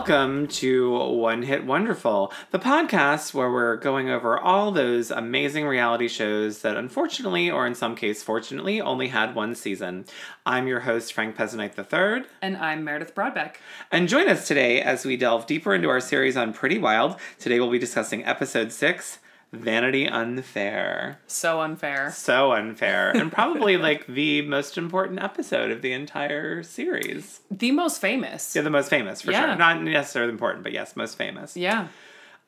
Welcome to One Hit Wonderful, the podcast where we're going over all those amazing reality shows that unfortunately, or in some case fortunately, only had one season. I'm your host, Frank Pezzanite III. And I'm Meredith Broadbeck. And join us today as we delve deeper into our series on Pretty Wild. Today we'll be discussing episode six Vanity Unfair. So unfair. So unfair. and probably like the most important episode of the entire series. The most famous. Yeah, the most famous for Yeah. sure. Not necessarily important, but yes, most famous. Yeah.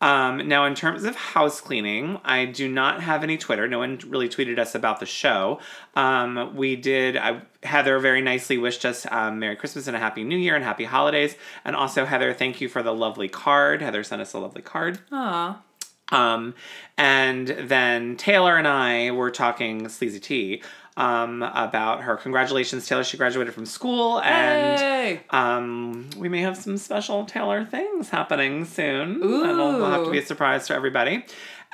Um, now, in terms of house cleaning, I do not have any Twitter. No one really tweeted us about the show. Um, we did, I, Heather very nicely wished us um, Merry Christmas and a Happy New Year and Happy Holidays. And also, Heather, thank you for the lovely card. Heather sent us a lovely card. Aw. Um, and then Taylor and I were talking Sleazy Tea um, about her. Congratulations, Taylor. She graduated from school. And Hey! um, we may have some special Taylor things happening soon. That'll will have to be a surprise to everybody.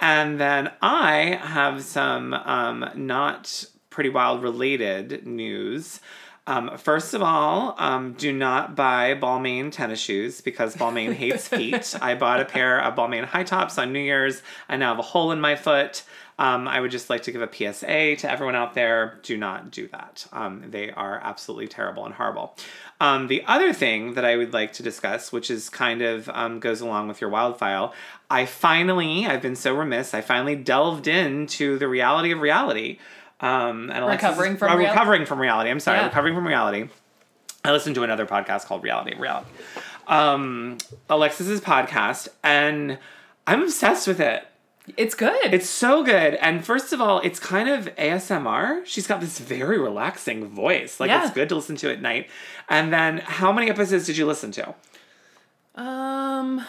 And then I have some um, not pretty wild related news. Um, first of all, um, do not buy Balmain tennis shoes because Balmain hates feet. I bought a pair of Balmain high tops on New Year's. I now have a hole in my foot. Um, I would just like to give a PSA to everyone out there do not do that. Um, they are absolutely terrible and horrible. Um, the other thing that I would like to discuss, which is kind of um, goes along with your wildfile, I finally, I've been so remiss, I finally delved into the reality of reality. Um, and Alexis Recovering is- from uh, real- recovering from reality. I'm sorry, Yeah. recovering from reality. I listened to another podcast called Reality Reality. Um, Alexis's podcast, and I'm obsessed with it. It's good. It's so good. And first of all, it's kind of ASMR. She's got this very relaxing voice. Like Yeah. it's good to listen to at night. And then how many episodes did you listen to? um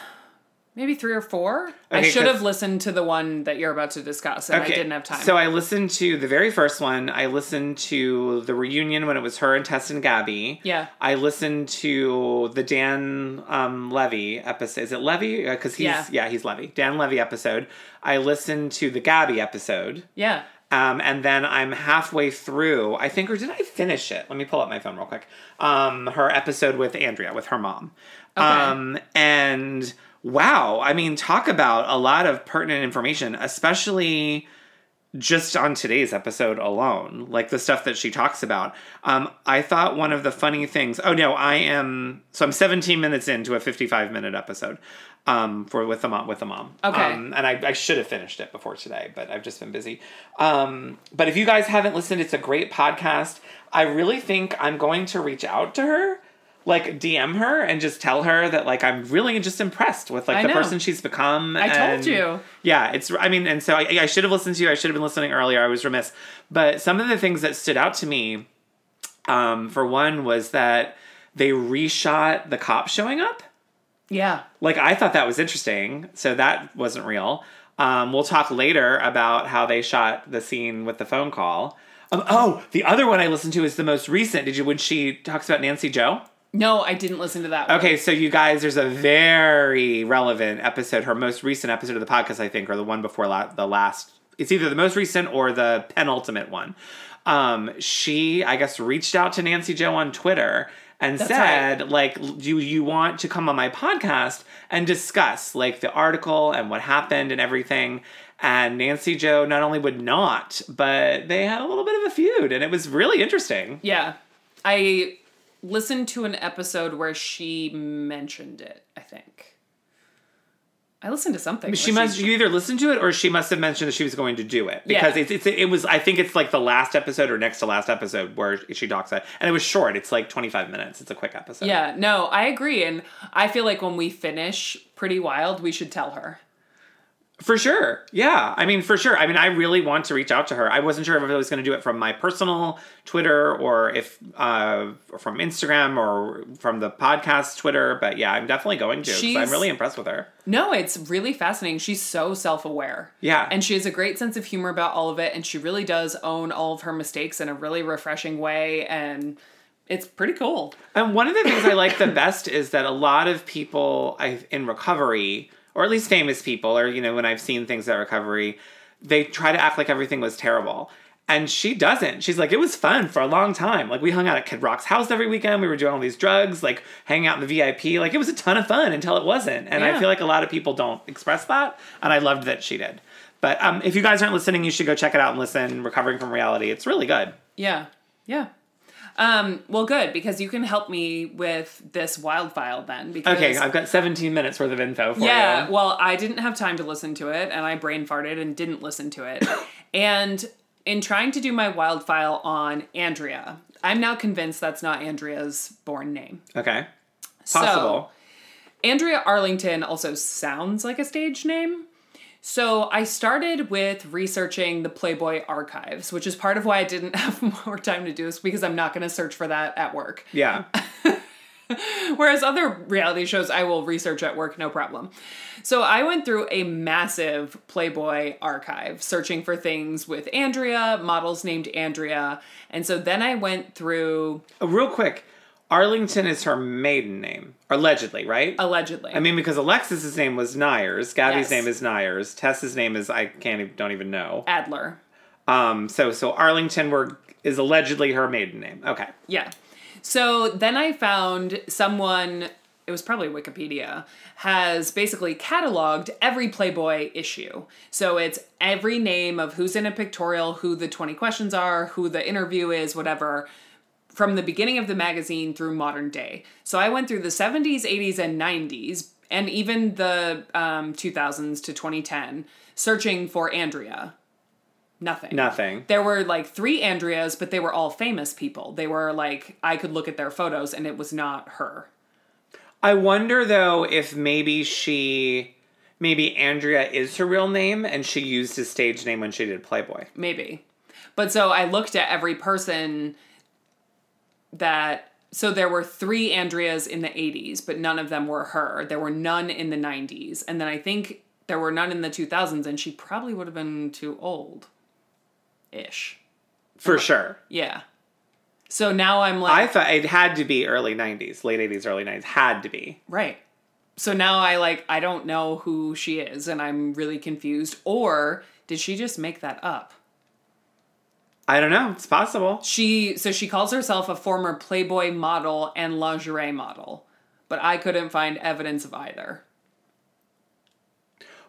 maybe three or four. I should have listened to the one that you're about to discuss and I didn't have time. So I listened to the very first one. I listened to the reunion when it was her and Tess and Gabby. Yeah. I listened to the Dan um, Levy episode. Is it Levy? Because he's Yeah. yeah he's Levy. Dan Levy episode. I listened to the Gabby episode. yeah. Um, and then I'm halfway through, I think, or did I finish it? Let me pull up my phone real quick. Um, her episode with Andrea, with her mom. Okay. Um, and wow, I mean, talk about a lot of pertinent information, especially just on today's episode alone, like the stuff that she talks about. Um, I thought one of the funny things. Oh no, I am. So I'm 17 minutes into a 55 minute episode. Um, for with the mom with the mom. Okay. Um, and I, I should have finished it before today, but I've just been busy. Um, but if you guys haven't listened, it's a great podcast. I really think I'm going to reach out to her, like DM her and just tell her that like I'm really just impressed with like I the know. person she's become. I told you. yeah, it's. I mean, and so I, I should have listened to you. I should have been listening earlier. I was remiss. But some of the things that stood out to me, um, for one, was that they reshot the cop showing up. Yeah. Like I thought that was interesting. So that wasn't real. Um, we'll talk later about how they shot the scene with the phone call. Um, oh, the other one I listened to is the most recent. Did you when she talks about Nancy Jo? No, I didn't listen to that one. Okay, so you guys, there's a very relevant episode, her most recent episode of the podcast, I think, or the one before la- the last. It's either the most recent or the penultimate one. Um, she, I guess, reached out to Nancy Jo on Twitter and That's said, like, do you want to come on my podcast and discuss like the article and what happened and everything? And Nancy Jo not only would not, but they had a little bit of a feud, and it was really interesting. Yeah. I listened to an episode where she mentioned it, I think. I listened to something. She must. You either listened to it or she must have mentioned that she was going to do it Yeah. because it's, it's it was. I think it's like the last episode or next to last episode where she talks about, and it was short. It's like twenty five minutes. It's a quick episode. Yeah, no, I agree. And I feel like when we finish Pretty Wild, we should tell her. For sure. Yeah, I mean, for sure. I mean, I really want to reach out to her. I wasn't sure if I was going to do it from my personal Twitter or if uh, from Instagram or from the podcast Twitter. But yeah, I'm definitely going to. I'm really impressed with her. No, it's really fascinating. She's so self aware. Yeah. And she has a great sense of humor about all of it. And she really does own all of her mistakes in a really refreshing way. And it's pretty cool. And one of the things I like the best is that a lot of people I've, in recovery, or at least famous people, or you know, when I've seen things at recovery, they try to act like everything was terrible. And she doesn't. She's like, it was fun for a long time. Like, we hung out at Kid Rock's house every weekend. We were doing all these drugs, like hanging out in the VIP. Like, it was a ton of fun until it wasn't. And I feel like a lot of people don't express that. And I loved that she did. But um, if you guys aren't listening, you should go check it out and listen. Recovering from Reality. It's really good. Yeah. Yeah. Um, well, good because you can help me with this wild file then. Because Okay, I've got 17 minutes worth of info for yeah, you. Yeah, well, I didn't have time to listen to it, and I brain farted and didn't listen to it. and in trying to do my wild file on Andrea, I'm now convinced that's not Andrea's born name. Okay. So, Possible. Andrea Arlington also sounds like a stage name. So I started with researching the Playboy archives, which is part of why I didn't have more time to do this because I'm not going to search for that at work. yeah. Whereas other reality shows, I will research at work, no problem. So I went through a massive Playboy archive searching for things with Andrea, models named Andrea. And so then I went through, Uh, Real quick, Arlington is her maiden name, allegedly, right? allegedly. I mean, because Alexis's name was Neiers, Gabby's Yes. name is Neiers, Tessa's name is I can't even, don't even know. Adler. Um, so so Arlington were is allegedly her maiden name. Okay. Yeah. So then I found someone, it was probably Wikipedia, has basically cataloged every Playboy issue. So it's every name of who's in a pictorial, who the 20 questions are, who the interview is, whatever, from the beginning of the magazine through modern day. So I went through the 70s, 80s, and 90s, and even the um, 2000s to 2010, searching for Andrea. Nothing. Nothing. There were like three Andreas, but they were all famous people. They were like, I could look at their photos and it was not her. I wonder though if maybe she maybe Andrea is her real name and she used his stage name when she did Playboy. Maybe. But so I looked at every person that. So there were three Andreas in the 80s, but none of them were her. There were none in the 90s. And then I think there were none in the 2000s, and she probably would have been too old ish. For sure. Yeah. So now I'm like. I thought it had to be early 90s, late 80s, early 90s. Had to be. Right. So now I like I don't know who she is and I'm really confused or did she just make that up? I don't know. It's possible. She so she calls herself a former Playboy model and lingerie model, but I couldn't find evidence of either.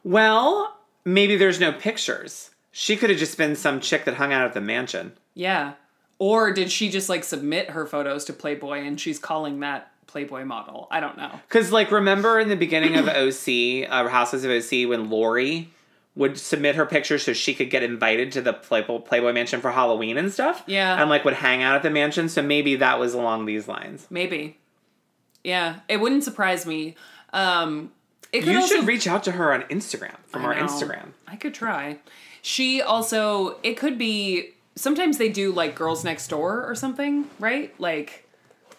Well, maybe there's no pictures. She could have just been some chick that hung out at the mansion. Yeah. Or did she just like submit her photos to Playboy and she's calling that Playboy model? I don't know. Because, like, remember in the beginning of OC, uh, Houses of OC, when Lori would submit her pictures so she could get invited to the Playboy, Playboy mansion for Halloween and stuff? Yeah. And, like, would hang out at the mansion. So maybe that was along these lines. Maybe. Yeah, it wouldn't surprise me. Um it could You also should reach out to her on Instagram from our. Instagram. I could try. She also, it could be, sometimes they do like Girls Next Door or something, right? Like,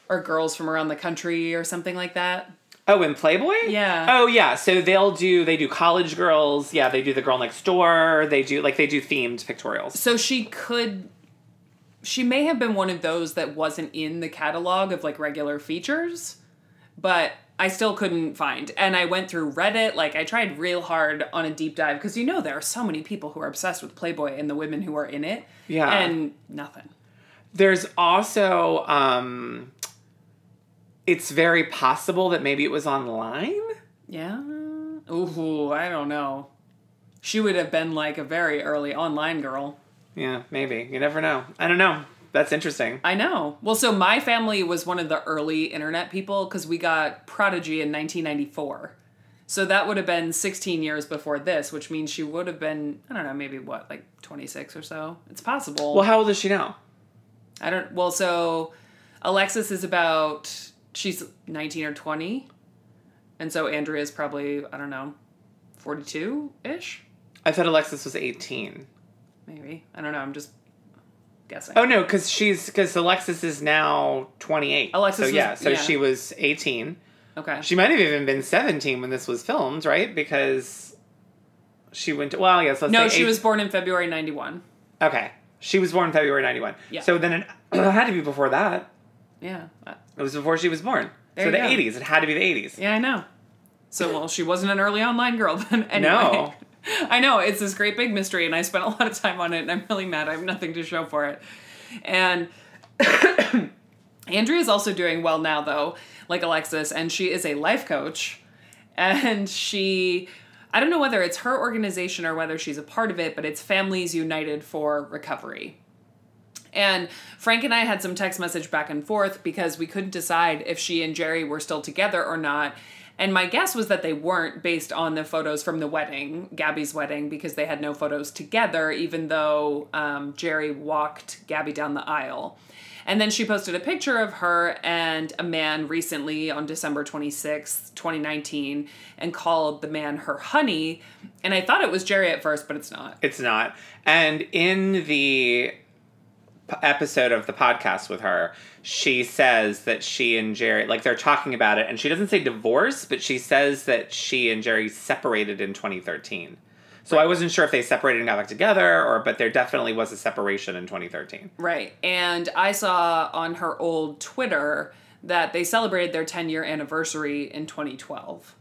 or Girls from Around the Country or something like that. Oh, in Playboy? Yeah. Oh, yeah. So they'll do, they do college girls. Yeah, they do the girl next door. They do, like, they do themed pictorials. So she could, she may have been one of those that wasn't in the catalog of like regular features, but I still couldn't find. And I went through Reddit, like, I tried real hard on a deep dive because you know there are so many people who are obsessed with Playboy and the women who are in it. Yeah. And nothing. There's also, um, it's very possible that maybe it was online. Yeah. Ooh, I don't know. She would have been like a very early online girl. Yeah, maybe. You never know. I don't know. That's interesting. I know. Well, so my family was one of the early internet people because we got Prodigy in 1994. So that would have been 16 years before this, which means she would have been, I don't know, maybe what, like 26 or so? It's possible. Well, how old is she now? I don't, well, so Alexis is about, she's 19 or 20. And so Andrea is probably, I don't know, 42 ish? I thought Alexis was 18. Maybe. I don't know. I'm just guessing. Oh no, because she's because Alexis is now 28. Alexis so was- yeah, so yeah. she was 18. Okay. She might have even been 17 when this was filmed, right? Because she went to well, yes. Let's no, say she eight- was born in February 91. okay. She was born February 91. Yeah. So then it, it had to be before that. Yeah. It was before she was born. There so the go. 80s. It had to be the 80s. Yeah, I know. So, well, she wasn't an early online girl then. Anyway. No. I know it's this great big mystery, and I spent a lot of time on it, and I'm really mad. I have nothing to show for it. And Andrea is also doing well now, though, like Alexis, and she is a life coach, and she. I don't know whether it's her organization or whether she's a part of it, but it's Families United for Recovery. And Frank and I had some text message back and forth because we couldn't decide if she and Jerry were still together or not. And my guess was that they weren't based on the photos from the wedding, Gabby's wedding, because they had no photos together, even though um, Jerry walked Gabby down the aisle. And then she posted a picture of her and a man recently on December 26th, 2019, and called the man her honey. And I thought it was Jerry at first, but it's not. It's not. And in the episode of the podcast with her, she says that she and Jerry, like they're talking about it, and she doesn't say divorce, but she says that she and Jerry separated in 2013. So right. I wasn't sure if they separated and got back together, or but there definitely was a separation in 2013. Right, and I saw on her old Twitter that they celebrated their 10 year anniversary in 2012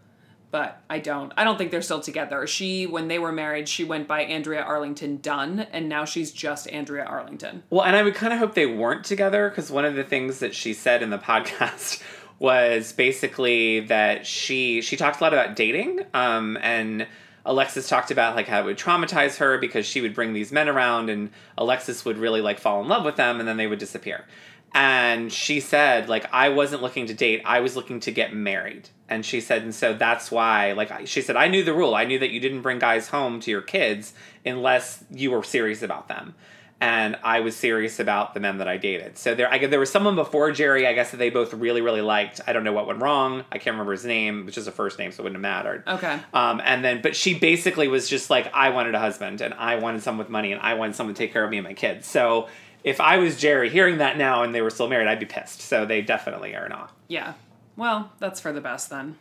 but I don't. I don't think they're still together. She, when they were married, she went by Andrea Arlington Dunn, and now she's just Andrea Arlington. Well, and I would kind of hope they weren't together because one of the things that she said in the podcast was basically that she she talked a lot about dating, um, and Alexis talked about like how it would traumatize her because she would bring these men around, and Alexis would really like fall in love with them, and then they would disappear and she said like i wasn't looking to date i was looking to get married. And she said and so that's why like she said i knew the rule. I knew that you didn't bring guys home to your kids unless you were serious about them. And i was serious about the men that i dated. So there I, there was someone before jerry i guess that they both really really liked. I don't know what went wrong. I can't remember his name. Which is a first name so it wouldn't have mattered. Okay. Um, and then but she basically was just like i wanted a husband and i wanted someone with money and i wanted someone to take care of me and my kids. So if I was Jerry hearing that now and they were still married, I'd be pissed. So they definitely are not. Yeah. Well, that's for the best then.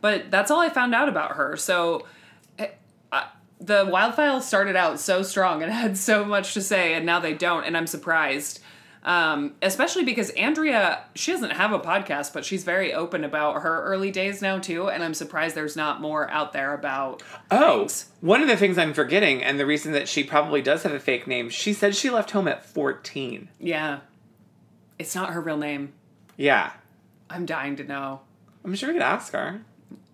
But that's all I found out about her. So eh, the Wildfile started out so strong and had so much to say, and now they don't, and I'm surprised. Um, especially because Andrea, she doesn't have a podcast, but she's very open about her early days now too, and I'm surprised there's not more out there about. Oh, things. one of the things I'm forgetting, and the reason that she probably does have a fake name, she said she left home at 14. Yeah, it's not her real name. Yeah, I'm dying to know. I'm sure we could ask her.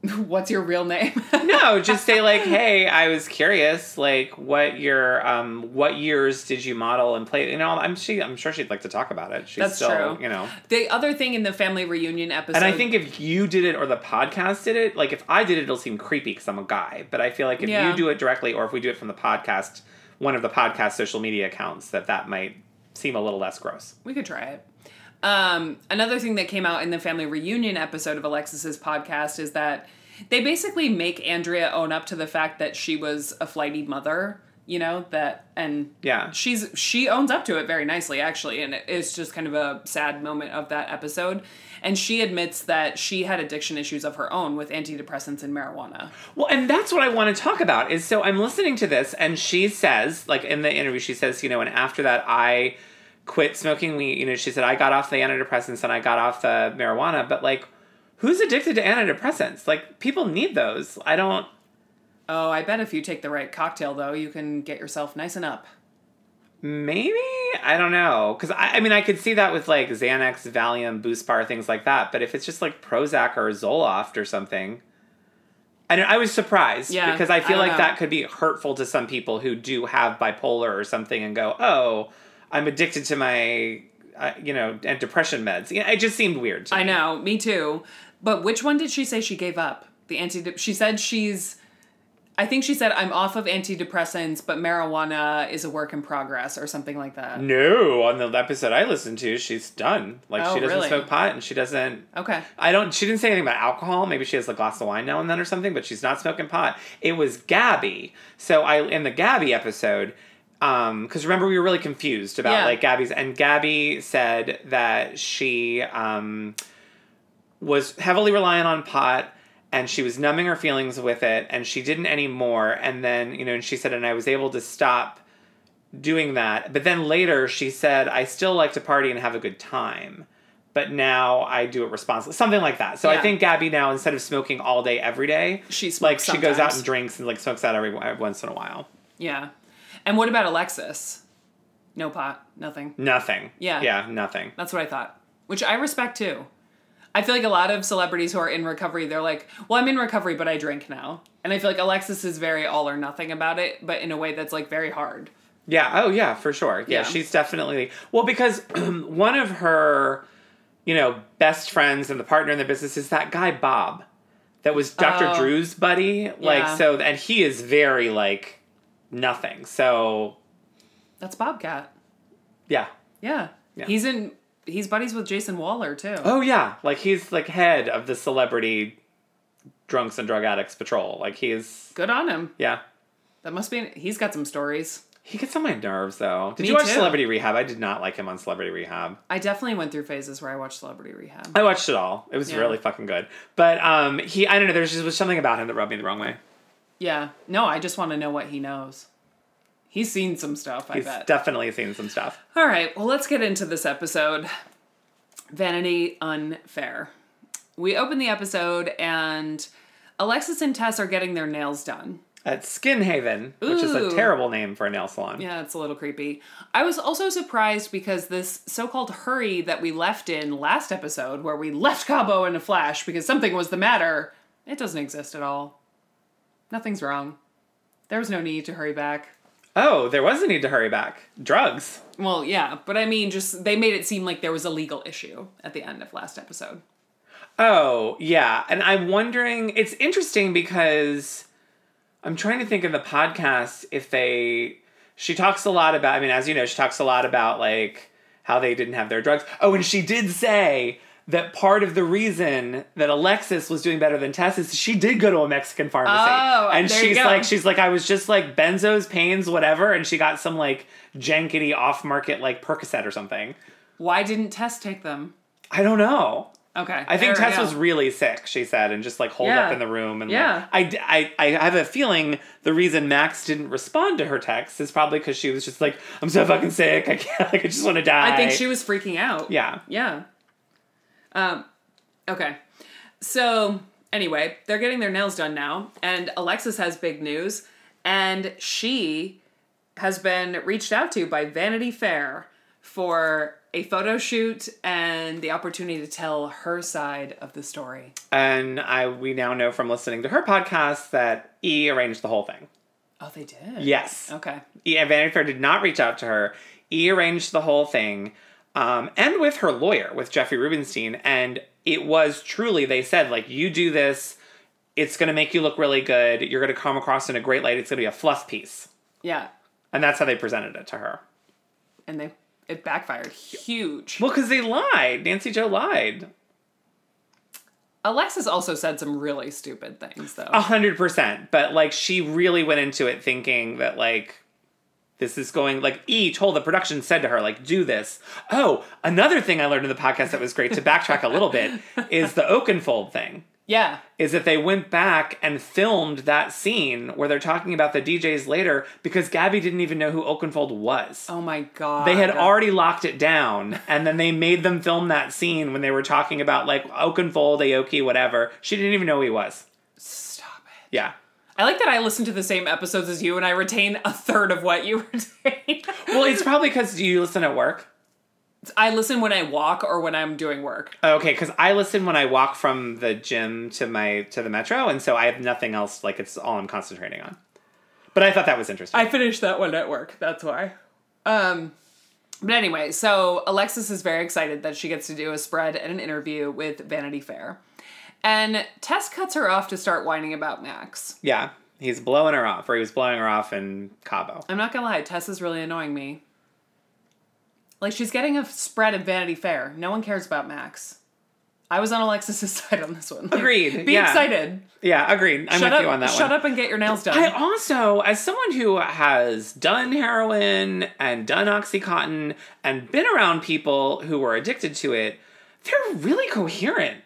what's your real name? no, just say like, hey, I was curious, like, what your um, what years did you model and play? You know, I'm she, I'm sure she'd like to talk about it. She's That's still, true. You know, the other thing in the family reunion episode, and I think if you did it or the podcast did it, like if I did it, it'll seem creepy because I'm a guy. But I feel like if yeah. you do it directly, or if we do it from the podcast, one of the podcast social media accounts, that that might seem a little less gross. We could try it. Um, another thing that came out in the family reunion episode of Alexis's podcast is that they basically make Andrea own up to the fact that she was a flighty mother you know that and yeah. she's she owns up to it very nicely actually and it's just kind of a sad moment of that episode. And she admits that she had addiction issues of her own with antidepressants and marijuana. Well and that's what i want to talk about is so i'm listening to this and she says like in the interview she says you know and after that i quit smoking weed. You know, she said I got off the antidepressants and I got off the marijuana, but like, who's addicted to antidepressants? Like, people need those. I don't. Oh, I bet if you take the right cocktail, though, you can get yourself nice and up. Maybe I don't know because I, I mean I could see that with like Xanax, Valium, BuSpar, things like that. But if it's just like Prozac or Zoloft or something, and I was surprised yeah, because I feel I like know. that could be hurtful to some people who do have bipolar or something and go, oh, I'm addicted to my, uh, you know, and depression meds. It just seemed weird. I know, me too. But which one did she say she gave up? The anti. She said she's. I think she said I'm off of antidepressants, but marijuana is a work in progress or something like that. No, on the episode I listened to, she's done. Like oh, she doesn't really? smoke pot and she doesn't. Okay. I don't. She didn't say anything about alcohol. Maybe she has a glass of wine now and then or something, but she's not smoking pot. It was Gabby. So I in the Gabby episode um because remember we were really confused about yeah. like gabby's and gabby said that she um was heavily reliant on pot and she was numbing her feelings with it and she didn't anymore and then you know and she said and i was able to stop doing that but then later she said i still like to party and have a good time but now I do it responsibly. Something like that. So I think Gabby now, instead of smoking all day every day, She smokes like she goes out and drinks and like smokes out every once in a while. Yeah. And what about Alexis? No pot, nothing. Nothing. Yeah. Yeah, nothing. That's what I thought, which I respect too. I feel like a lot of celebrities who are in recovery, they're like, well, I'm in recovery, but I drink now. And I feel like Alexis is very all or nothing about it, but in a way that's like very hard. Yeah. Oh, yeah, for sure. Yeah, Yeah. she's definitely well because one of her, you know, best friends and the partner in the business is that guy Bob, that was Dr. Oh. Drew's buddy. Like Yeah. so, and he is very like nothing. So That's Bobcat. yeah. Yeah. Yeah. He's in, he's buddies with Jason Wahler too. Oh yeah, like he's like head of the celebrity drunks and drug addicts patrol. Like he's Good on him. yeah. That must be, he's got some stories. He gets on my nerves though. Did Me you watch too. Celebrity Rehab? I did not like him on Celebrity Rehab. I definitely went through phases where I watched Celebrity Rehab. I watched it all. It was Yeah. really fucking good. But um he I don't know, there's just was something about him that rubbed me the wrong way. Yeah. No, I just want to know what he knows. He's seen some stuff, I bet. He's bet. definitely seen some stuff. All right, well, let's get into this episode Vanity Unfair. We open the episode, and Alexis and Tess are getting their nails done. At Skin Haven, which is a Ooh. terrible name for a nail salon. Yeah, it's a little creepy. I was also surprised because this so called hurry that we left in last episode, where we left Cabo in a flash because something was the matter, it doesn't exist at all. Nothing's wrong. There was no need to hurry back. Oh, there was a need to hurry back. Drugs. Well, yeah, but I mean, just they made it seem like there was a legal issue at the end of last episode. Oh, yeah. And I'm wondering, it's interesting because I'm trying to think in the podcast if they. She talks a lot about, I mean, as you know, she talks a lot about like how they didn't have their drugs. Oh, and she did say that part of the reason that Alexis was doing better than Tess is she did go to a Mexican pharmacy. Oh, and she's like, she's like, I was just like benzos, pains, whatever, and she got some like jankety off market like Percocet or something. Why didn't Tess take them? I don't know. Okay. I think Tess was really sick, she said, and just like holed Yeah. up in the room. And Yeah. like, I, I, I have a feeling the reason Max didn't respond to her text is probably because she was just like, I'm so fucking sick. I can't, like, I just want to die. I think she was freaking out. Yeah. Yeah. Um, okay. So, anyway, they're getting their nails done now, and Alexis has big news, and she has been reached out to by Vanity Fair for a photo shoot and the opportunity to tell her side of the story. And I, we now know from listening to her podcast that E arranged the whole thing. Oh, they did? Yes. Okay. E, and Vanity Fair did not reach out to her. E arranged the whole thing, um, and with her lawyer, with Jeffrey Rubenstein. And it was truly, they said, like, you do this, it's going to make you look really good. You're going to come across in a great light. It's going to be a fluff piece. Yeah. And that's how they presented it to her. And they it backfired huge. Well, because they lied. Nancy Jo lied. Alexis also said some really stupid things, though. A hundred percent. But like she really went into it thinking that like this is going like E told the production said to her, like, do this. Oh, another thing I learned in the podcast that was great to backtrack a little bit is the Oakenfold thing. yeah. Is that they went back and filmed that scene where they're talking about the DJs later because Gabby didn't even know who Oakenfold was. Oh my god. They had already locked it down, and then they made them film that scene when they were talking about like Oakenfold, Aoki, whatever. She didn't even know who he was. Stop it. Yeah. I like that I listen to the same episodes as you and I retain a third of what you retain. Well, it's probably because you listen at work. I listen when I walk or when I'm doing work. Okay, because I listen when I walk from the gym to my to the metro, and so I have nothing else. Like it's all I'm concentrating on. But I thought that was interesting. I finished that one at work. That's why. Um, but anyway, so Alexis is very excited that she gets to do a spread and an interview with Vanity Fair. And Tess cuts her off to start whining about Max. yeah, he's blowing her off, or he was blowing her off in Cabo. I'm not gonna lie, Tess is really annoying me. Like she's getting a spread of Vanity Fair. No one cares about Max. I was on Alexis's side on this one. Like, Agreed, Be yeah. excited. Yeah, agreed. I'm shut with up. you on that shut one. Shut up and get your nails done. I also, as someone who has done heroin and done Oxycontin and been around people who were addicted to it, they're really coherent.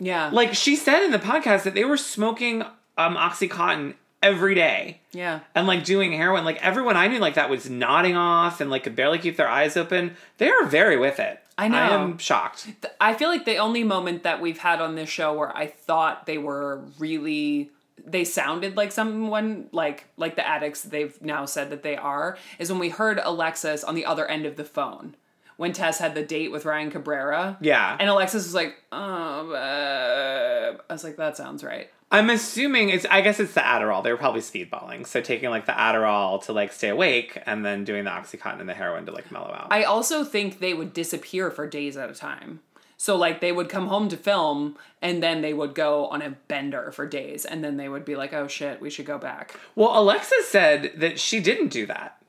Yeah. Like she said in the podcast that they were smoking um, Oxycontin every day yeah. and like doing heroin. Like everyone I knew like that was nodding off and like could barely keep their eyes open. They are very with it. I know. I am shocked. I feel like the only moment that we've had on this show where I thought they were really they sounded like someone like like the addicts they've now said that they are is when we heard Alexis on the other end of the phone when Tess had the date with Ryan Cabrera. Yeah. And Alexis was like, "Oh, babe." I was like, that sounds right." I'm assuming it's. I guess it's the Adderall. They were probably speedballing, so taking like the Adderall to like stay awake, and then doing the OxyContin and the heroin to like mellow out. I also think they would disappear for days at a time. So like they would come home to film and then they would go on a bender for days and then they would be like, "Oh shit, we should go back." well, Alexa said that she didn't do that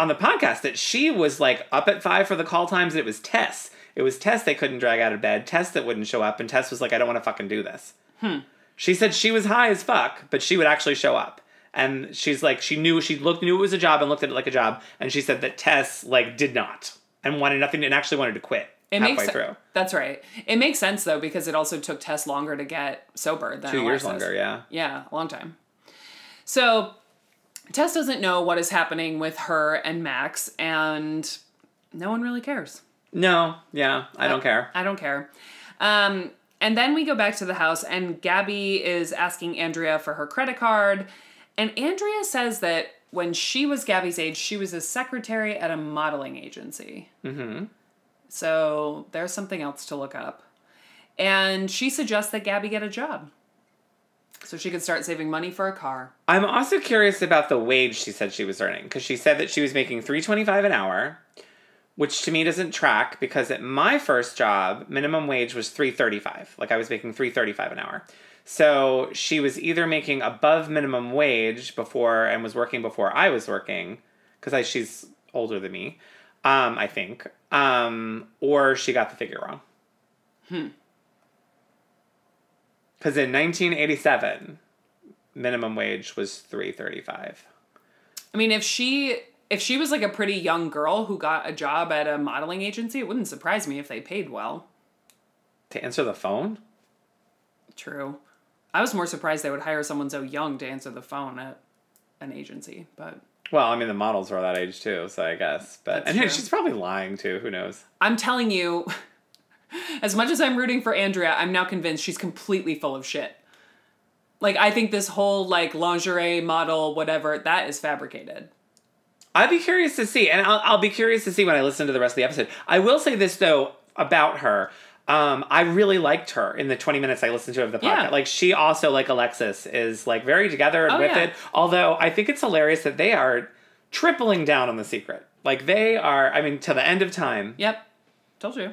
on the podcast. That she was like up at five for the call times. And it was Tess. It was Tess they couldn't drag out of bed. Tess that wouldn't show up, and Tess was like, "I don't want to fucking do this." Hmm. She said she was high as fuck, but she would actually show up. And she's like, she knew she looked knew it was a job and looked at it like a job. And she said that Tess like did not and wanted nothing and actually wanted to quit It halfway makes se- through. That's right. It makes sense though because it also took Tess longer to get sober than Two years Alexis. longer, yeah. Yeah, a long time. So Tess doesn't know what is happening with her and Max, and no one really cares. No, yeah, I don't care. I don't care. Um, and then we go back to the house, and Gabby is asking Andrea for her credit card. And Andrea says that when she was Gabby's age, she was a secretary at a modeling agency. Mm-hmm. So there's something else to look up. And she suggests that Gabby get a job so she could start saving money for a car. I'm also curious about the wage she said she was earning because she said that she was making 325 an hour, which to me doesn't track because at my first job, minimum wage was 335. Like I was making 335 an hour. So she was either making above minimum wage before and was working before I was working because she's older than me, um, I think, um, or she got the figure wrong. Hmm. Because in 1987, minimum wage was 335. I mean, if she if she was like a pretty young girl who got a job at a modeling agency, it wouldn't surprise me if they paid well. To answer the phone? True. I was more surprised they would hire someone so young to answer the phone at an agency, but Well, I mean, the models were that age too, so I guess. But and true. she's probably lying too. Who knows? I'm telling you, as much as I'm rooting for Andrea, I'm now convinced she's completely full of shit. Like I think this whole like lingerie model whatever that is fabricated. I'd be curious to see, and I'll, I'll be curious to see when I listen to the rest of the episode. I will say this though about her. Um, I really liked her in the 20 minutes I listened to of the podcast. Yeah. Like she also, like Alexis, is like very together and Oh, with yeah. it. Although I think it's hilarious that they are tripling down on the secret. Like they are, I mean, to the end of time. Yep. Told you.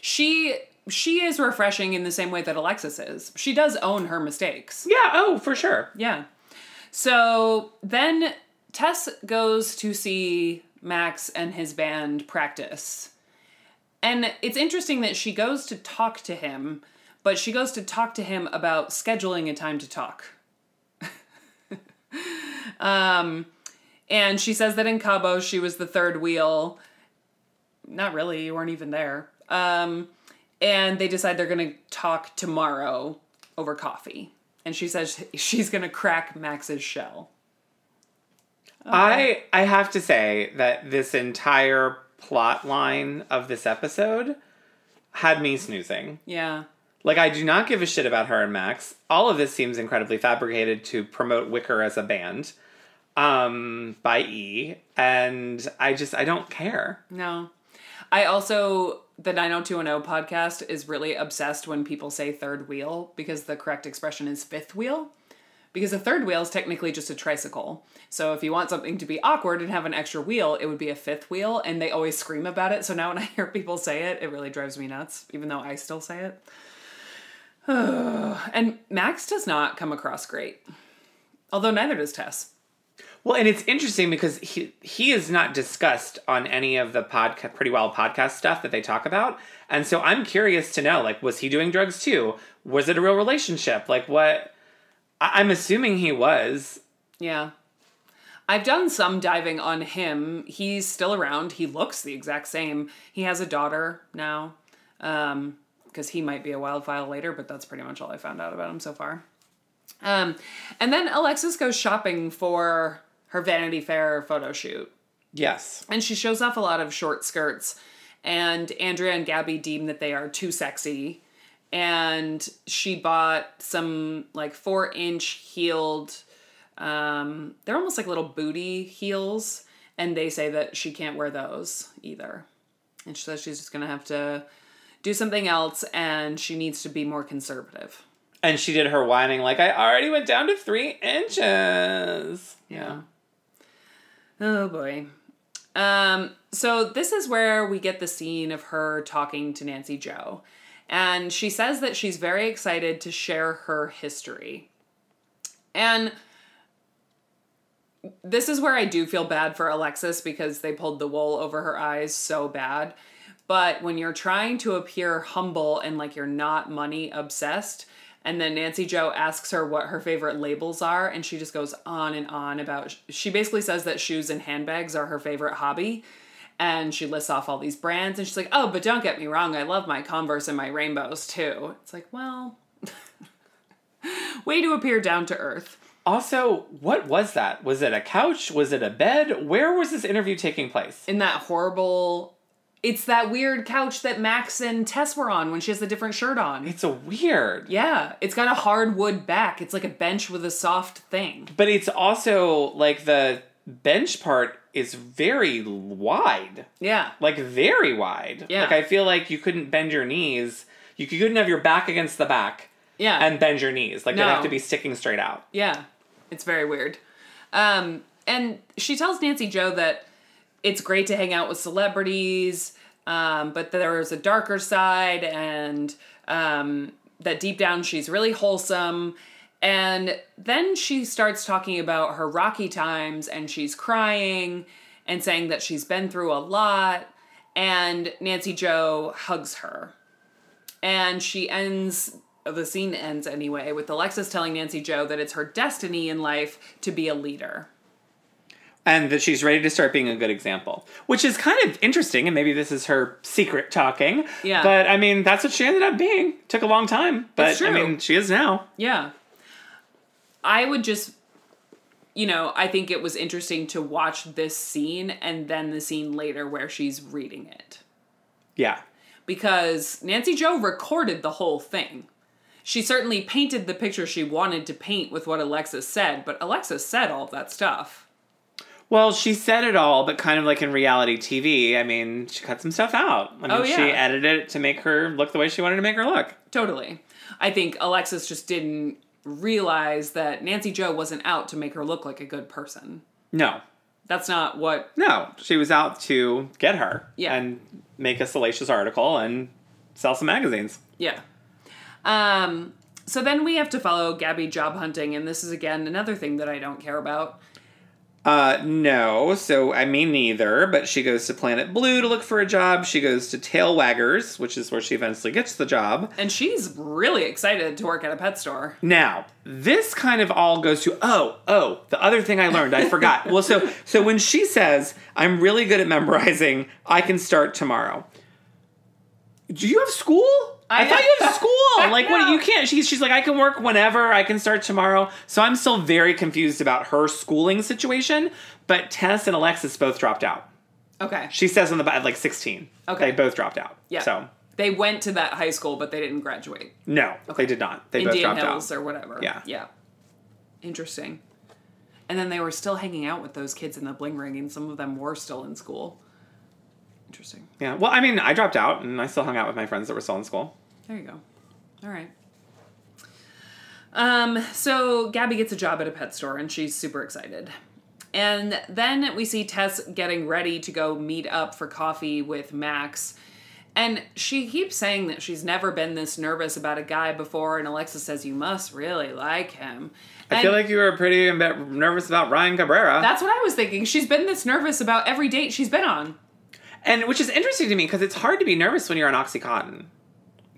She she is refreshing in the same way that Alexis is. She does own her mistakes. Yeah, oh, for sure. Yeah. So then Tess goes to see Max and his band practice. And it's interesting that she goes to talk to him, but she goes to talk to him about scheduling a time to talk. um, and she says that in Cabo she was the third wheel. Not really, you weren't even there. Um, and they decide they're going to talk tomorrow over coffee. And she says she's going to crack Max's shell. I I have to say that this entire plot line of this episode had me snoozing. Yeah. Like I do not give a shit about her and Max. All of this seems incredibly fabricated to promote Wicker as a band um by E and I just I don't care. No. I also, the 90210 podcast is really obsessed when people say third wheel because the correct expression is fifth wheel. Because a third wheel is technically just a tricycle. So if you want something to be awkward and have an extra wheel, it would be a fifth wheel, and they always scream about it. So now when I hear people say it, it really drives me nuts, even though I still say it. and Max does not come across great. Although neither does Tess. Well, and it's interesting because he he is not discussed on any of the podcast pretty wild podcast stuff that they talk about. And so I'm curious to know like was he doing drugs too? Was it a real relationship? Like what I- I'm assuming he was. Yeah. I've done some diving on him. He's still around. He looks the exact same. He has a daughter now. Um, because he might be a wildfire later, but that's pretty much all I found out about him so far. Um, and then Alexis goes shopping for her Vanity Fair photo shoot. Yes. And she shows off a lot of short skirts. and Andrea and Gabby deem that they are too sexy. And she bought some like four inch heeled, um, they're almost like little booty heels. And they say that she can't wear those either. And she says she's just gonna have to do something else and she needs to be more conservative. And she did her whining like I already went down to three inches. Yeah. Oh boy. Um, so this is where we get the scene of her talking to Nancy Jo. And she says that she's very excited to share her history. And this is where I do feel bad for Alexis because they pulled the wool over her eyes so bad. But when you're trying to appear humble and like you're not money obsessed, and then Nancy Jo asks her what her favorite labels are, and she just goes on and on about. She basically says that shoes and handbags are her favorite hobby, and she lists off all these brands, and she's like, "Oh, but don't get me wrong, I love my Converse and my rainbows too." It's like, well, way to appear down to earth. Also, what was that? Was it a couch? Was it a bed? Where was this interview taking place? In that horrible it's that weird couch that Max and Tess were on when she has the different shirt on. It's a weird. Yeah, it's got a hardwood back. It's like a bench with a soft thing. But it's also like the bench part is very wide. Yeah. Like very wide. Yeah. Like I feel like you couldn't bend your knees. You couldn't have your back against the back. Yeah. And bend your knees. Like No. they'd have to be sticking straight out. Yeah, it's very weird. Um, and she tells Nancy Jo that it's great to hang out with celebrities, um, but there's a darker side, and um, that deep down she's really wholesome. And then she starts talking about her rocky times, and she's crying and saying that she's been through a lot. And Nancy Jo hugs her. And she ends, the scene ends anyway, with Alexis telling Nancy Jo that it's her destiny in life to be a leader. And that she's ready to start being a good example. Which is kind of interesting, and maybe this is her secret talking. Yeah. But I mean, that's what she ended up being. Took a long time. But I mean, she is now. Yeah. I would just, you know, I think it was interesting to watch this scene and then the scene later where she's reading it. Yeah. Because Nancy Jo recorded the whole thing. She certainly painted the picture she wanted to paint with what Alexis said, but Alexis said all of that stuff. Well, she said it all, but kind of like in reality TV. I mean, she cut some stuff out. I mean, Oh, yeah. she edited it to make her look the way she wanted to make her look. Totally. I think Alexis just didn't realize that Nancy Jo wasn't out to make her look like a good person. No, That's not what no, she was out to get her Yeah. and make a salacious article and sell some magazines. Yeah. Um, so then we have to follow Gabby job hunting, and this is again another thing that I don't care about. Uh, no, so I mean neither, but she goes to Planet Blue to look for a job. She goes to Tail Waggers, which is where she eventually gets the job. And she's really excited to work at a pet store. Now, this kind of all goes to oh, oh, the other thing I learned, I forgot. well, so so when she says, "I'm really good at memorizing, I can start tomorrow." Do you have school? I, I- thought you have school. Like what you can't. She's she's like I can work whenever. I can start tomorrow. So I'm still very confused about her schooling situation. But Tess and Alexis both dropped out. Okay. She says on the at like 16. Okay. They both dropped out. Yeah. So They went to that high school, but they didn't graduate. no, they did not. They both Indian dropped Hills out. or whatever. Yeah. Yeah. Interesting. And then they were still hanging out with those kids in the bling ring, and some of them were still in school. Interesting. Yeah. Well, I mean, I dropped out and I still hung out with my friends that were still in school. There you go. All right. Um, so Gabby gets a job at a pet store and she's super excited. And then we see Tess getting ready to go meet up for coffee with Max. And she keeps saying that she's never been this nervous about a guy before. And Alexa says, You must really like him. I And feel like you were pretty nervous about Ryan Cabrera. that's what I was thinking. She's been this nervous about every date she's been on. and which is interesting to me because it's hard to be nervous when you're on Oxycontin.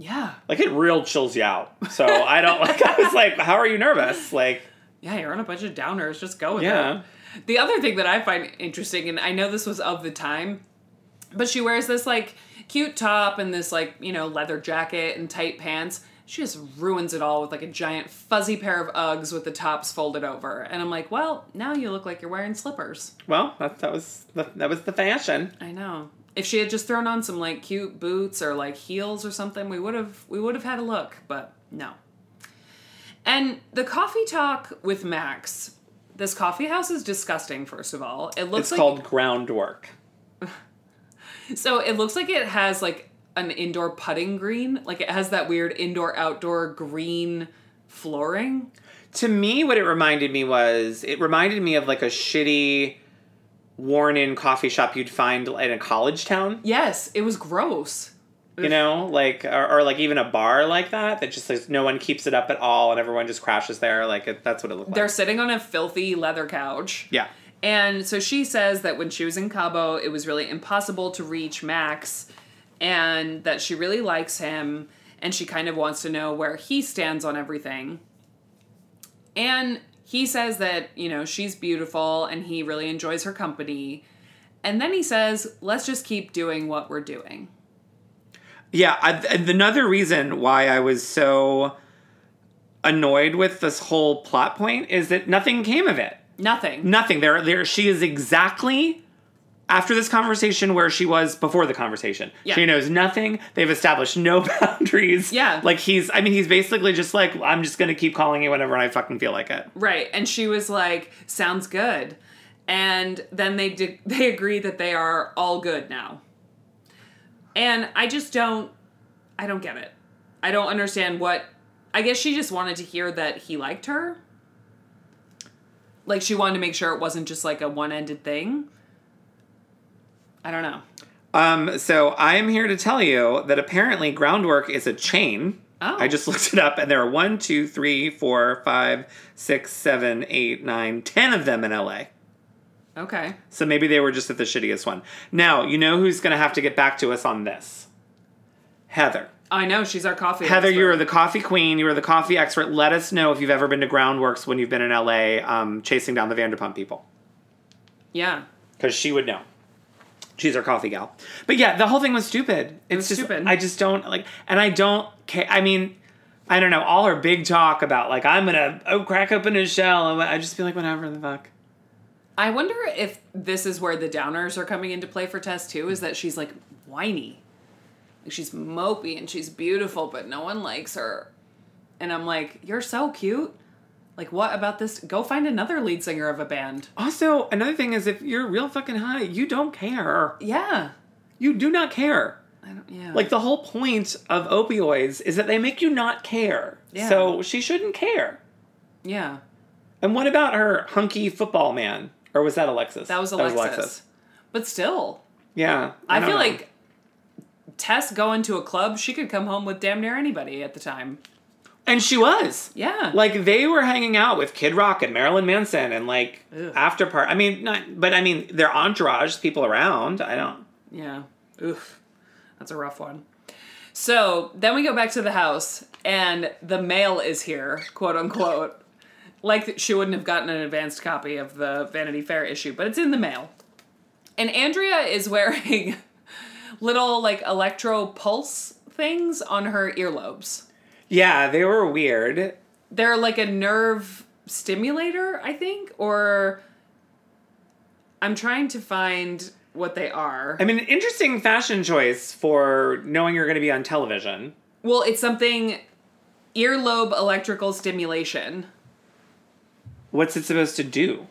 Yeah. Like it real chills you out. So I don't like. I was like, how are you nervous? Like, Yeah, you're on a bunch of downers. Just go with Yeah. it. The other thing that I find interesting, and I know this was of the time, but she wears this like cute top and this like, you know, leather jacket and tight pants. She just ruins it all with like a giant fuzzy pair of Uggs with the tops folded over. And I'm like, well, now you look like you're wearing slippers. well, that that was the, that was the fashion. I know. If she had just thrown on some like cute boots or like heels or something, we would have we would have had a look, but no. And the coffee talk with Max, this coffee house is disgusting. First of all, it looks like It's like called groundwork. so it looks like it has like an indoor putting green, like it has that weird indoor outdoor green flooring. To me, what it reminded me was it reminded me of like a shitty, worn in coffee shop you'd find in a college town. Yes, it was gross. You know, like or, or like even a bar like that that just like no one keeps it up at all and everyone just crashes there. Like it, that's what it looked like. They're like. sitting on a filthy leather couch. Yeah. And so she says that when she was in Cabo, it was really impossible to reach Max and that she really likes him and she kind of wants to know where he stands on everything. And he says that, you know, she's beautiful and he really enjoys her company. And then he says, let's just keep doing what we're doing. Yeah, I, another reason why I was so annoyed with this whole plot point is that nothing came of it. Nothing. Nothing. There, there. She is exactly after this conversation where she was before the conversation. Yeah. She knows nothing. They've established no boundaries. Yeah. Like he's. I mean, he's basically just like, I'm just gonna keep calling you whenever I fucking feel like it. Right. And she was like, sounds good. And then they did they agree that they are all good now. And I just don't I don't get it. I don't understand what I guess she just wanted to hear that he liked her. Like she wanted to make sure it wasn't just like a one-ended thing. I don't know. Um. So I am here to tell you that apparently groundwork is a chain. Oh. I just looked it up, and there are one, two, three, four, five, six, seven, eight, nine, ten of them in LA. Okay. So maybe they were just at the shittiest one. Now, you know who's going to have to get back to us on this? Heather. I know she's our coffee. Heather, expert. you're the coffee queen. You are the coffee expert. Let us know if you've ever been to Groundworks when you've been in LA um, chasing down the Vanderpump people. Yeah. Because she would know. She's our coffee gal. But yeah, the whole thing was stupid. It's was just, stupid. I just don't like, and I don't care. I mean, I don't know. All her big talk about like I'm gonna oh crack open his shell. I just feel like whatever the fuck. I wonder if this is where the downers are coming into play for Tess too, is that she's like whiny. Like she's mopey and she's beautiful, but no one likes her. And I'm like, you're so cute. Like, what about this? Go find another lead singer of a band. Also, another thing is if you're real fucking high, you don't care. Yeah. You do not care. I don't, yeah. Like the whole point of opioids is that they make you not care. Yeah. So she shouldn't care. yeah. And what about her hunky football man? Or was that Alexis? That was Alexis. But still, Yeah. I, don't feel know. like Tess going to a club, she could come home with damn near anybody at the time. And she was. Yeah. Like they were hanging out with Kid Rock and Marilyn Manson and like Ugh. after part. I mean, not, but I mean, their entourage, people around. I don't. Yeah. Oof. That's a rough one. So then we go back to the house, and the mail is here, quote unquote. Like she wouldn't have gotten an advanced copy of the Vanity Fair issue, but it's in the mail. And Andrea is wearing little like electro pulse things on her earlobes. Yeah, they were weird. They're like a nerve stimulator, I think, or I'm trying to find what they are. I mean, interesting fashion choice for knowing you're going to be on television. Well, it's something earlobe electrical stimulation. What's it supposed to do?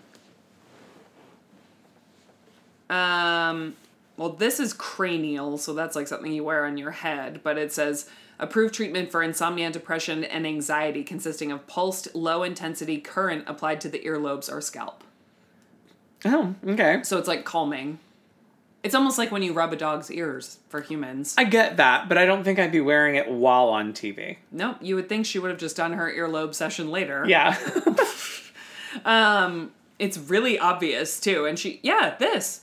Um, well, this is cranial, so that's like something you wear on your head, but it says approved treatment for insomnia, depression, and anxiety consisting of pulsed low intensity current applied to the earlobes or scalp. Oh, okay. So it's like calming. It's almost like when you rub a dog's ears for humans. I get that, but I don't think I'd be wearing it while on TV. nope, you would think she would have just done her earlobe session later. Yeah. Um, it's really obvious too, and she yeah, this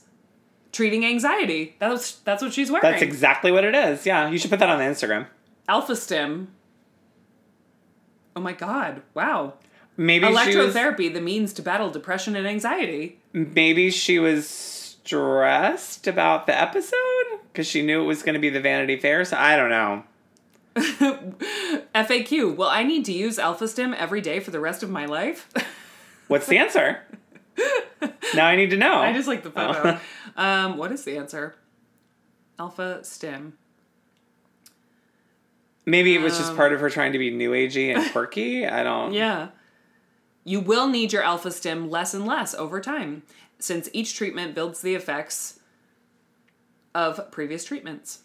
treating anxiety. That's that's what she's wearing. That's exactly what it is. Yeah, you should put that on the Instagram. Alpha Stim. Oh my god! Wow. Maybe she was, Electrotherapy, the means to battle depression and anxiety. maybe she was stressed about the episode because she knew it was going to be the Vanity Fair. So I don't know. FAQ. Well, I need to use Alpha Stim every day for the rest of my life. What's the answer? now I need to know. I just like the photo. um, what is the answer? Alpha Stim. Maybe it was just part of her trying to be new agey and quirky. I don't. Yeah. You will need your alpha stim less and less over time, since each treatment builds the effects of previous treatments.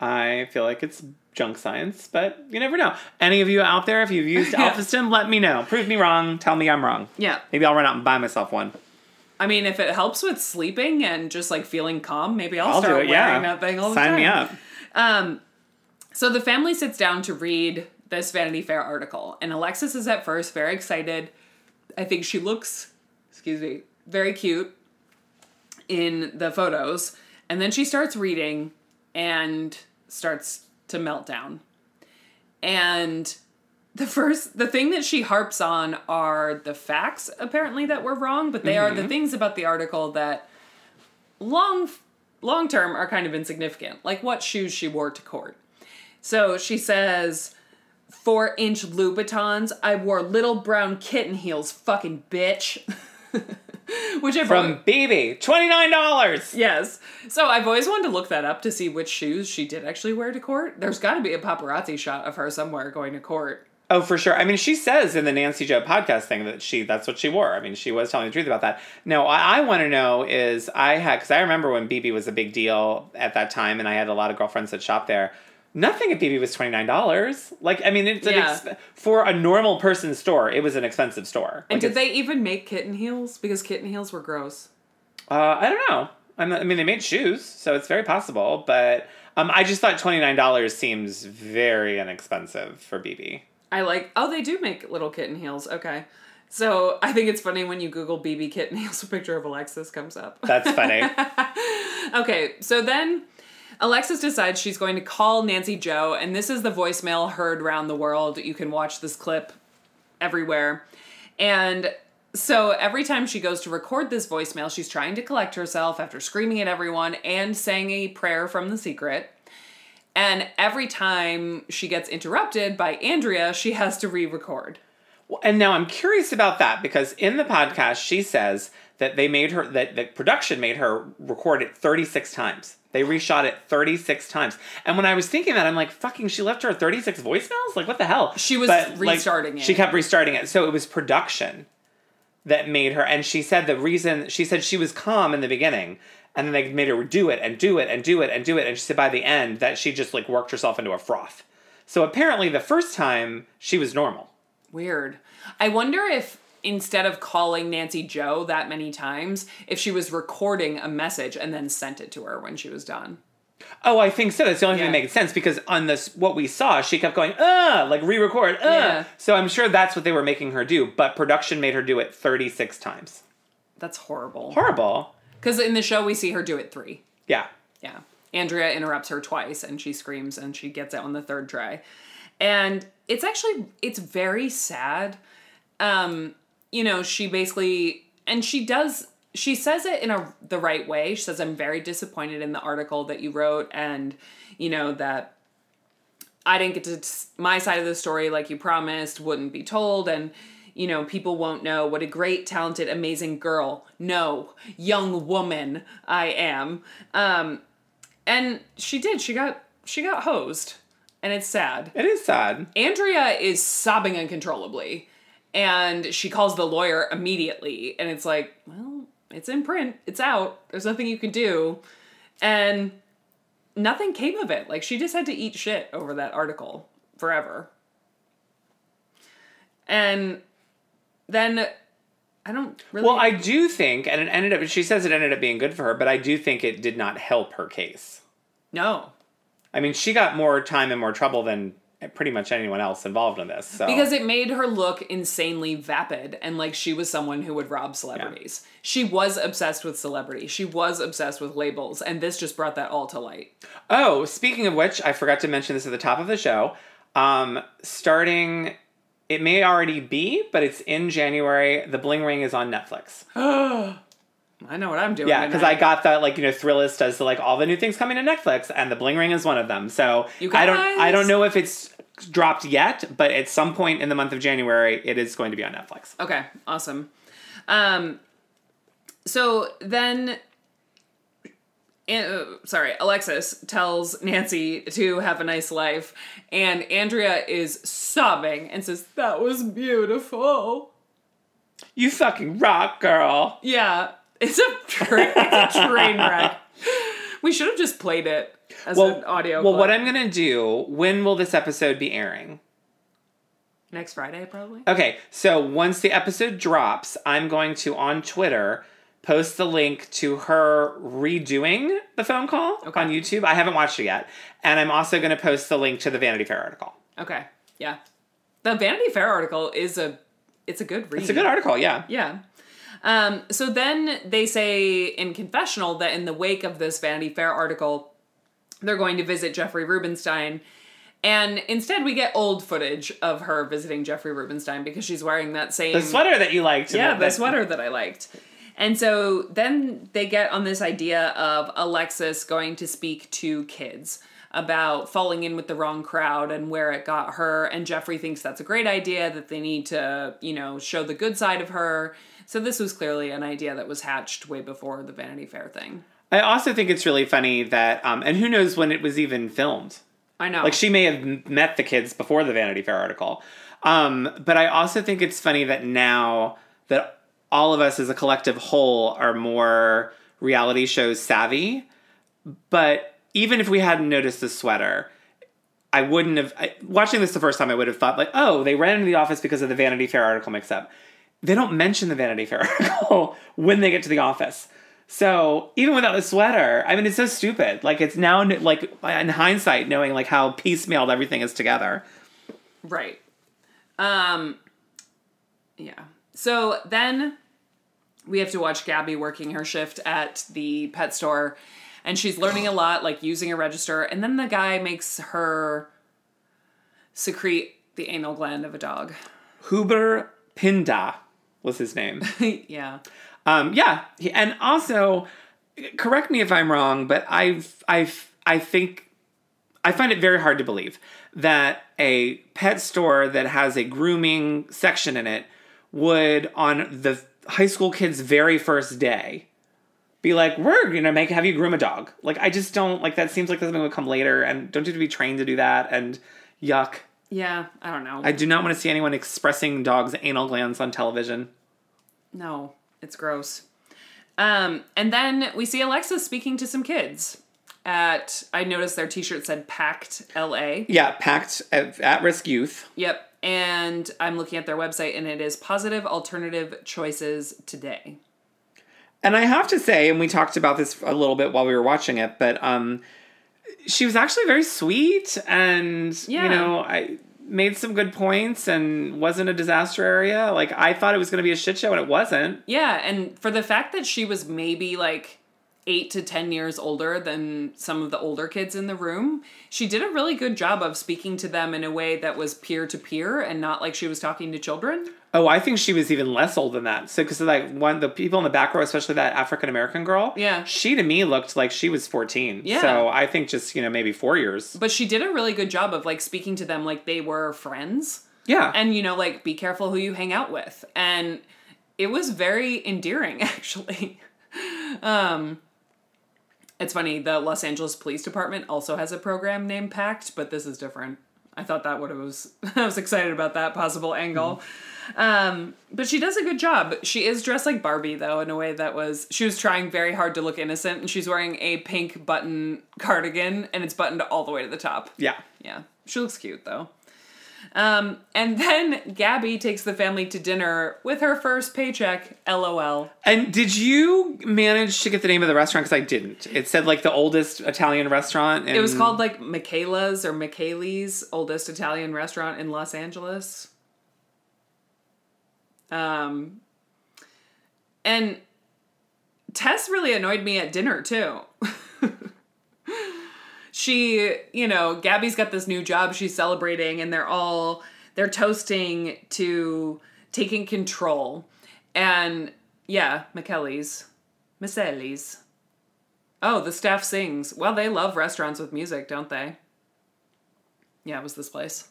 I feel like it's junk science, but you never know. Any of you out there, if you've used Yeah. Alpha Stim, let me know. Prove me wrong. Tell me I'm wrong. Yeah. Maybe I'll run out and buy myself one. I mean, if it helps with sleeping and just like feeling calm, maybe I'll, I'll start do it. Yeah. wearing that thing all the Sign time. me up. Um, so the family sits down to read this Vanity Fair article, and Alexis is at first very excited. I think she looks, excuse me, very cute in the photos, and then she starts reading and starts to melt down. And the first the thing that she harps on are the facts apparently that were wrong, but they are the mm-hmm. things about the article that long long term are kind of insignificant, like what shoes she wore to court. So she says, four inch Louboutins. I wore little brown kitten heels, fucking bitch. Which I From BB, $29. Yes. So I've always wanted to look that up to see which shoes she did actually wear to court. There's got to be a paparazzi shot of her somewhere going to court. Oh, for sure. I mean, she says in the Nancy Jo podcast thing that she that's what she wore. I mean, she was telling the truth about that. No, I, I want to know is I had because I remember when BB was a big deal at that time, and I had a lot of girlfriends that shopped there. Nothing at BB was twenty nine dollars. Like, I mean, it's an Yeah. exp- for a normal person store. It was an expensive store. And Like, did they even make kitten heels? Because kitten heels were gross. Uh, I don't know. I'm I mean, they made shoes, so it's very possible. But um, I just thought twenty nine dollars seems very inexpensive for BB. I like, oh, they do make little kitten heels. Okay. So I think it's funny when you Google BB kitten heels, a picture of Alexis comes up. That's funny. Okay, so then Alexis decides she's going to call Nancy Jo, and this is the voicemail heard around the world. You can watch this clip everywhere. And so every time she goes to record this voicemail, she's trying to collect herself after screaming at everyone and saying a prayer from the secret. And every time she gets interrupted by Andrea, she has to re record. And now I'm curious about that because in the podcast she says that they made her that the production made her record it 36 times. They reshot it 36 times. And when I was thinking that, I'm like, fucking, she left her 36 voicemails? Like, what the hell? She was like, restarting it. She kept restarting it. So it was production that made her. And she said the reason, she said she was calm in the beginning. And then they made her do it and do it and do it and do it. And she said by the end that she just like worked herself into a froth. So apparently the first time she was normal. Weird. I wonder if instead of calling Nancy Jo that many times, if she was recording a message and then sent it to her when she was done. Oh, I think so. That's the only thing Yeah. that makes sense because on this, what we saw, she kept going, ah, like re-record, ah. Yeah. So I'm sure that's what they were making her do, but production made her do it 36 times. That's horrible. Horrible. Because in the show, we see her do it three. Yeah. Yeah. Andrea interrupts her twice and she screams and she gets it on the third try. And it's actually it's very sad. Um, you know, she basically and she does she says it in a the right way. She says I'm very disappointed in the article that you wrote and you know that I didn't get to my side of the story like you promised wouldn't be told and you know people won't know what a great talented amazing girl no young woman I am um and she did she got she got hosed and it's sad It is sad. Andrea is sobbing uncontrollably and she calls the lawyer immediately. And it's like well it's in print. It's out. There's nothing you can do. And nothing came of it. Like she just had to eat shit over that article forever. And then i don't really Well, I do think, and it ended up, she says it ended up being good for her, but I do think it did not help her case. no. I mean, she got more time and more trouble than pretty much anyone else involved in this. So. because it made her look insanely vapid and like she was someone who would rob celebrities. She was obsessed with celebrity. She was obsessed with labels, and this just brought that all to light. Oh, speaking of which, I forgot to mention this at the top of the show. Um, starting, it may already be, but it's in January. The Bling Ring is on Netflix. I know what I'm doing. Yeah, because I got that like you know Thrillist does the, like all the new things coming to Netflix, and the Bling Ring is one of them. So You I don't I don't know if it's dropped yet, but at some point in the month of January, it is going to be on Netflix. Okay, awesome. Um, so then uh, sorry, Alexis tells Nancy to have a nice life, and Andrea is sobbing and says, That was beautiful. You fucking rock, girl. Yeah, it's a, tra- it's a train wreck. We should have just played it as Well, an audio. well, clip. what I'm gonna do? When will this episode be airing? Next Friday, probably. Okay, so once the episode drops, I'm going to on Twitter post the link to her redoing the phone call Okay. on YouTube. I haven't watched it yet, and I'm also going to post the link to the Vanity Fair article. Okay, yeah. The Vanity Fair article is a, it's a good read. It's a good article, yeah. Yeah. Um, so then they say in confessional that in the wake of this Vanity Fair article, they're going to visit Jeffrey Rubenstein. And instead, we get old footage of her visiting Jeffrey Rubenstein because she's wearing that same The sweater that you liked. yeah, the sweater that I liked. And so then they get on this idea of Alexis going to speak to kids about falling in with the wrong crowd and where it got her. And Jeffrey thinks that's a great idea, that they need to, you know, show the good side of her. So this was clearly an idea that was hatched way before the Vanity Fair thing. I also think it's really funny that, um, and who knows when it was even filmed. I know. Like she may have met the kids before the Vanity Fair article. Um, but I also think it's funny that now that all of us as a collective whole are more reality shows savvy. But even if we hadn't noticed the sweater, I wouldn't have. I, watching this the first time, I would have thought, like, oh, they ran into the office because of the Vanity Fair article mix up. They don't mention the Vanity Fair article when they get to the office. So even without the sweater, I mean, it's so stupid. Like it's now like in hindsight, knowing like how piecemealed everything is together. Right. Um yeah. So then we have to watch Gabby working her shift at the pet store and she's learning a lot like using a register and then the guy makes her secrete the anal gland of a dog. Huber Pinda was his name. yeah. Um, yeah, and also, correct me if I'm wrong, but I've I've I think I find it very hard to believe that a pet store that has a grooming section in it would on the high school kid's very first day be like, "We're gonna make have you groom a dog." Like, I just don't like that. Seems like something would come later, and don't you have to be trained to do that? And yuck. Yeah, I don't know. I do not want to see anyone expressing dogs' anal glands on television. no, it's gross. Um and then we see Alexa speaking to some kids. At I noticed their t-shirt said PACT LA. Yeah, packed at, at risk youth. Yep. And I'm looking at their website and it is positive alternative choices today. And I have to say, and we talked about this a little bit while we were watching it, but um, she was actually very sweet, and Yeah. you know, I made some good points, and wasn't a disaster area. Like I thought it was going to be a shit show, and it wasn't. Yeah, and for the fact that she was maybe like eight to ten years older than some of the older kids in the room, she did a really good job of speaking to them in a way that was peer to peer and not like she was talking to children. Oh, I think she was even less old than that. So, because like one the people in the back row, especially that African American girl, Yeah. she to me looked like she was fourteen. Yeah. So I think just you know maybe four years. But she did a really good job of like speaking to them like they were friends. Yeah. and you know like be careful who you hang out with and it was very endearing actually um it's funny the los angeles police department also has a program named pact but this is different i thought that would have was i was excited about that possible angle um but she does a good job she is dressed like barbie though in a way that was she was trying very hard to look innocent and she's wearing a pink button cardigan and it's buttoned all the way to the top yeah. yeah. She looks cute though. Um, and then Gabby takes the family to dinner with her first paycheck. LOL. And did you manage to get the name of the restaurant? Because I didn't. It said like the oldest Italian restaurant. It was called like Michaela's or Michaeli's oldest Italian restaurant in Los Angeles. Um, and Tess really annoyed me at dinner too. she, you know, Gabby's got this new job she's celebrating, and they're all they're toasting to taking control. And yeah, Miceli's, Miss Oh, the staff sings. Well, they love restaurants with music, don't they? Yeah, it was this place.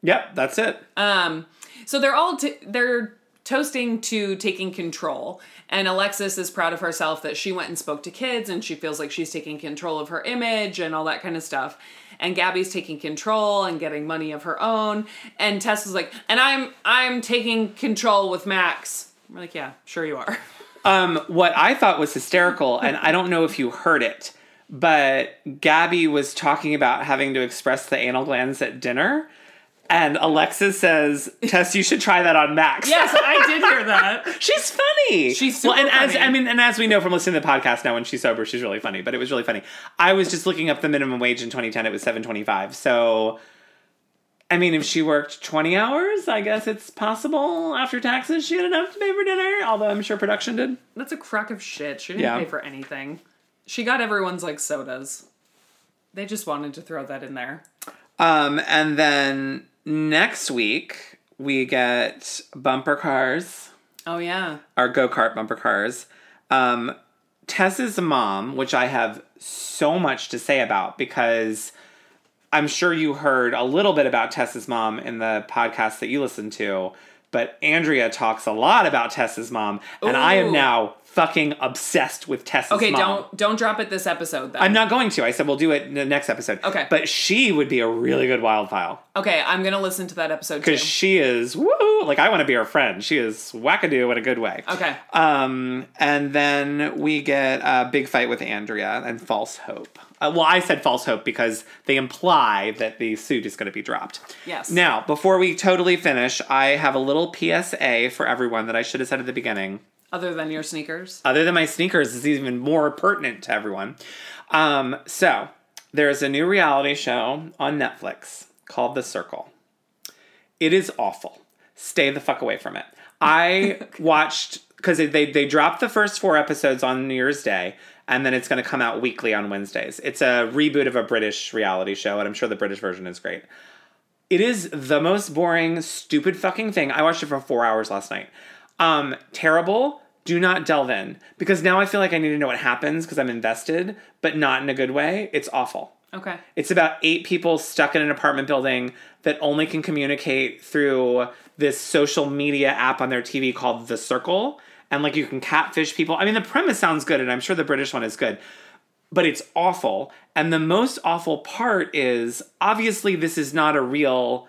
Yep, that's it. Um, so they're all t- they're toasting to taking control. And Alexis is proud of herself that she went and spoke to kids and she feels like she's taking control of her image and all that kind of stuff. And Gabby's taking control and getting money of her own. And Tess is like, and I'm I'm taking control with Max. We're like, yeah, sure you are. Um, what I thought was hysterical, and I don't know if you heard it, but Gabby was talking about having to express the anal glands at dinner. And Alexis says, Tess, you should try that on Max. Yes, I did hear that. She's funny. She's super well, and as. I mean, and as we know from listening to the podcast now, when she's sober, she's really funny. But it was really funny. I was just looking up the minimum wage in 2010. It was 7.25. So, I mean, if she worked 20 hours, I guess it's possible after taxes she had enough to pay for dinner. Although I'm sure production did. That's a crock of shit. She didn't Yeah. pay for anything. She got everyone's like sodas. They just wanted to throw that in there. Um, and then next week we get bumper cars. Oh yeah. our go kart bumper cars. Um, Tess's mom, which I have so much to say about because I'm sure you heard a little bit about Tess's mom in the podcast that you listened to, but Andrea talks a lot about Tess's mom, and I am now fucking obsessed with Tess's Okay, mom. don't don't drop it this episode then. I'm not going to. I said we'll do it in the next episode. Okay. But she would be a really good wildfile. okay, I'm gonna listen to that episode too. Because she is woo like I want to be her friend. She is wackadoo in a good way. Okay. Um, and then we get a big fight with Andrea and false hope. Uh, well, I said false hope because they imply that the suit is going to be dropped. Yes. Now, before we totally finish, I have a little PSA for everyone that I should have said at the beginning. Other than your sneakers. Other than my sneakers, is even more pertinent to everyone. Um, so there's a new reality show on Netflix called The Circle. It is awful. Stay the fuck away from it. I watched because they they dropped the first four episodes on New Year's Day, and then it's going to come out weekly on Wednesdays. It's a reboot of a British reality show, and I'm sure the British version is great. It is the most boring, stupid fucking thing. I watched it for four hours last night. Um, terrible. Do not delve in because now I feel like I need to know what happens because I'm invested, but not in a good way. It's awful. Okay. It's about eight people stuck in an apartment building that only can communicate through this social media app on their TV called The Circle. And like you can catfish people. I mean, the premise sounds good, and I'm sure the British one is good, but it's awful. And the most awful part is obviously this is not a real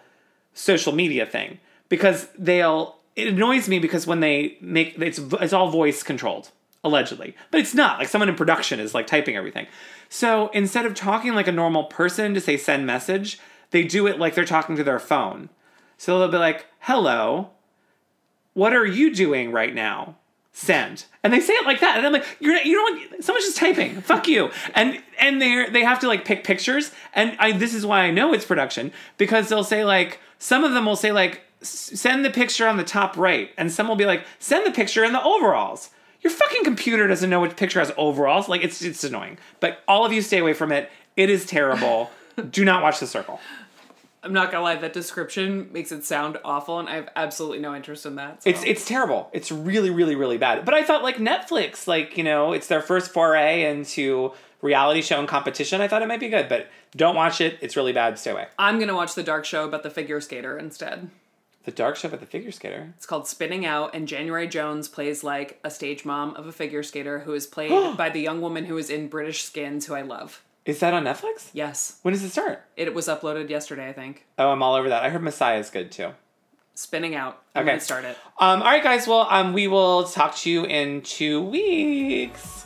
social media thing because they'll. It annoys me because when they make it's it's all voice controlled allegedly, but it's not. Like someone in production is like typing everything. So instead of talking like a normal person to say send message, they do it like they're talking to their phone. So they'll be like, "Hello, what are you doing right now?" Send, and they say it like that, and I'm like, "You're not, you don't someone's just typing. Fuck you." And and they they have to like pick pictures, and I this is why I know it's production because they'll say like some of them will say like "S- send the picture on the top right, and some will be like send the picture in the overalls. Your fucking computer doesn't know which picture has overalls. Like it's it's annoying. But all of you stay away from it. It is terrible. Do not watch The Circle. I'm not gonna lie, that description makes it sound awful, and I have absolutely no interest in that. so. It's it's terrible. It's really really really bad. But I thought like Netflix, like you know, it's their first foray into reality show and competition. I thought it might be good, but don't watch it. It's really bad. Stay away. I'm gonna watch the dark show about the figure skater instead. The dark show about the figure skater. It's called Spinning Out, and January Jones plays like a stage mom of a figure skater who is played by the young woman who is in British Skins, who I love. Is that on Netflix? Yes, When does it start? it was uploaded yesterday, I think. Oh, I'm all over that. I heard Messiah is good too. Spinning Out. I'm Okay. start it. Um, all right, guys. Well, um, we will talk to you in two weeks.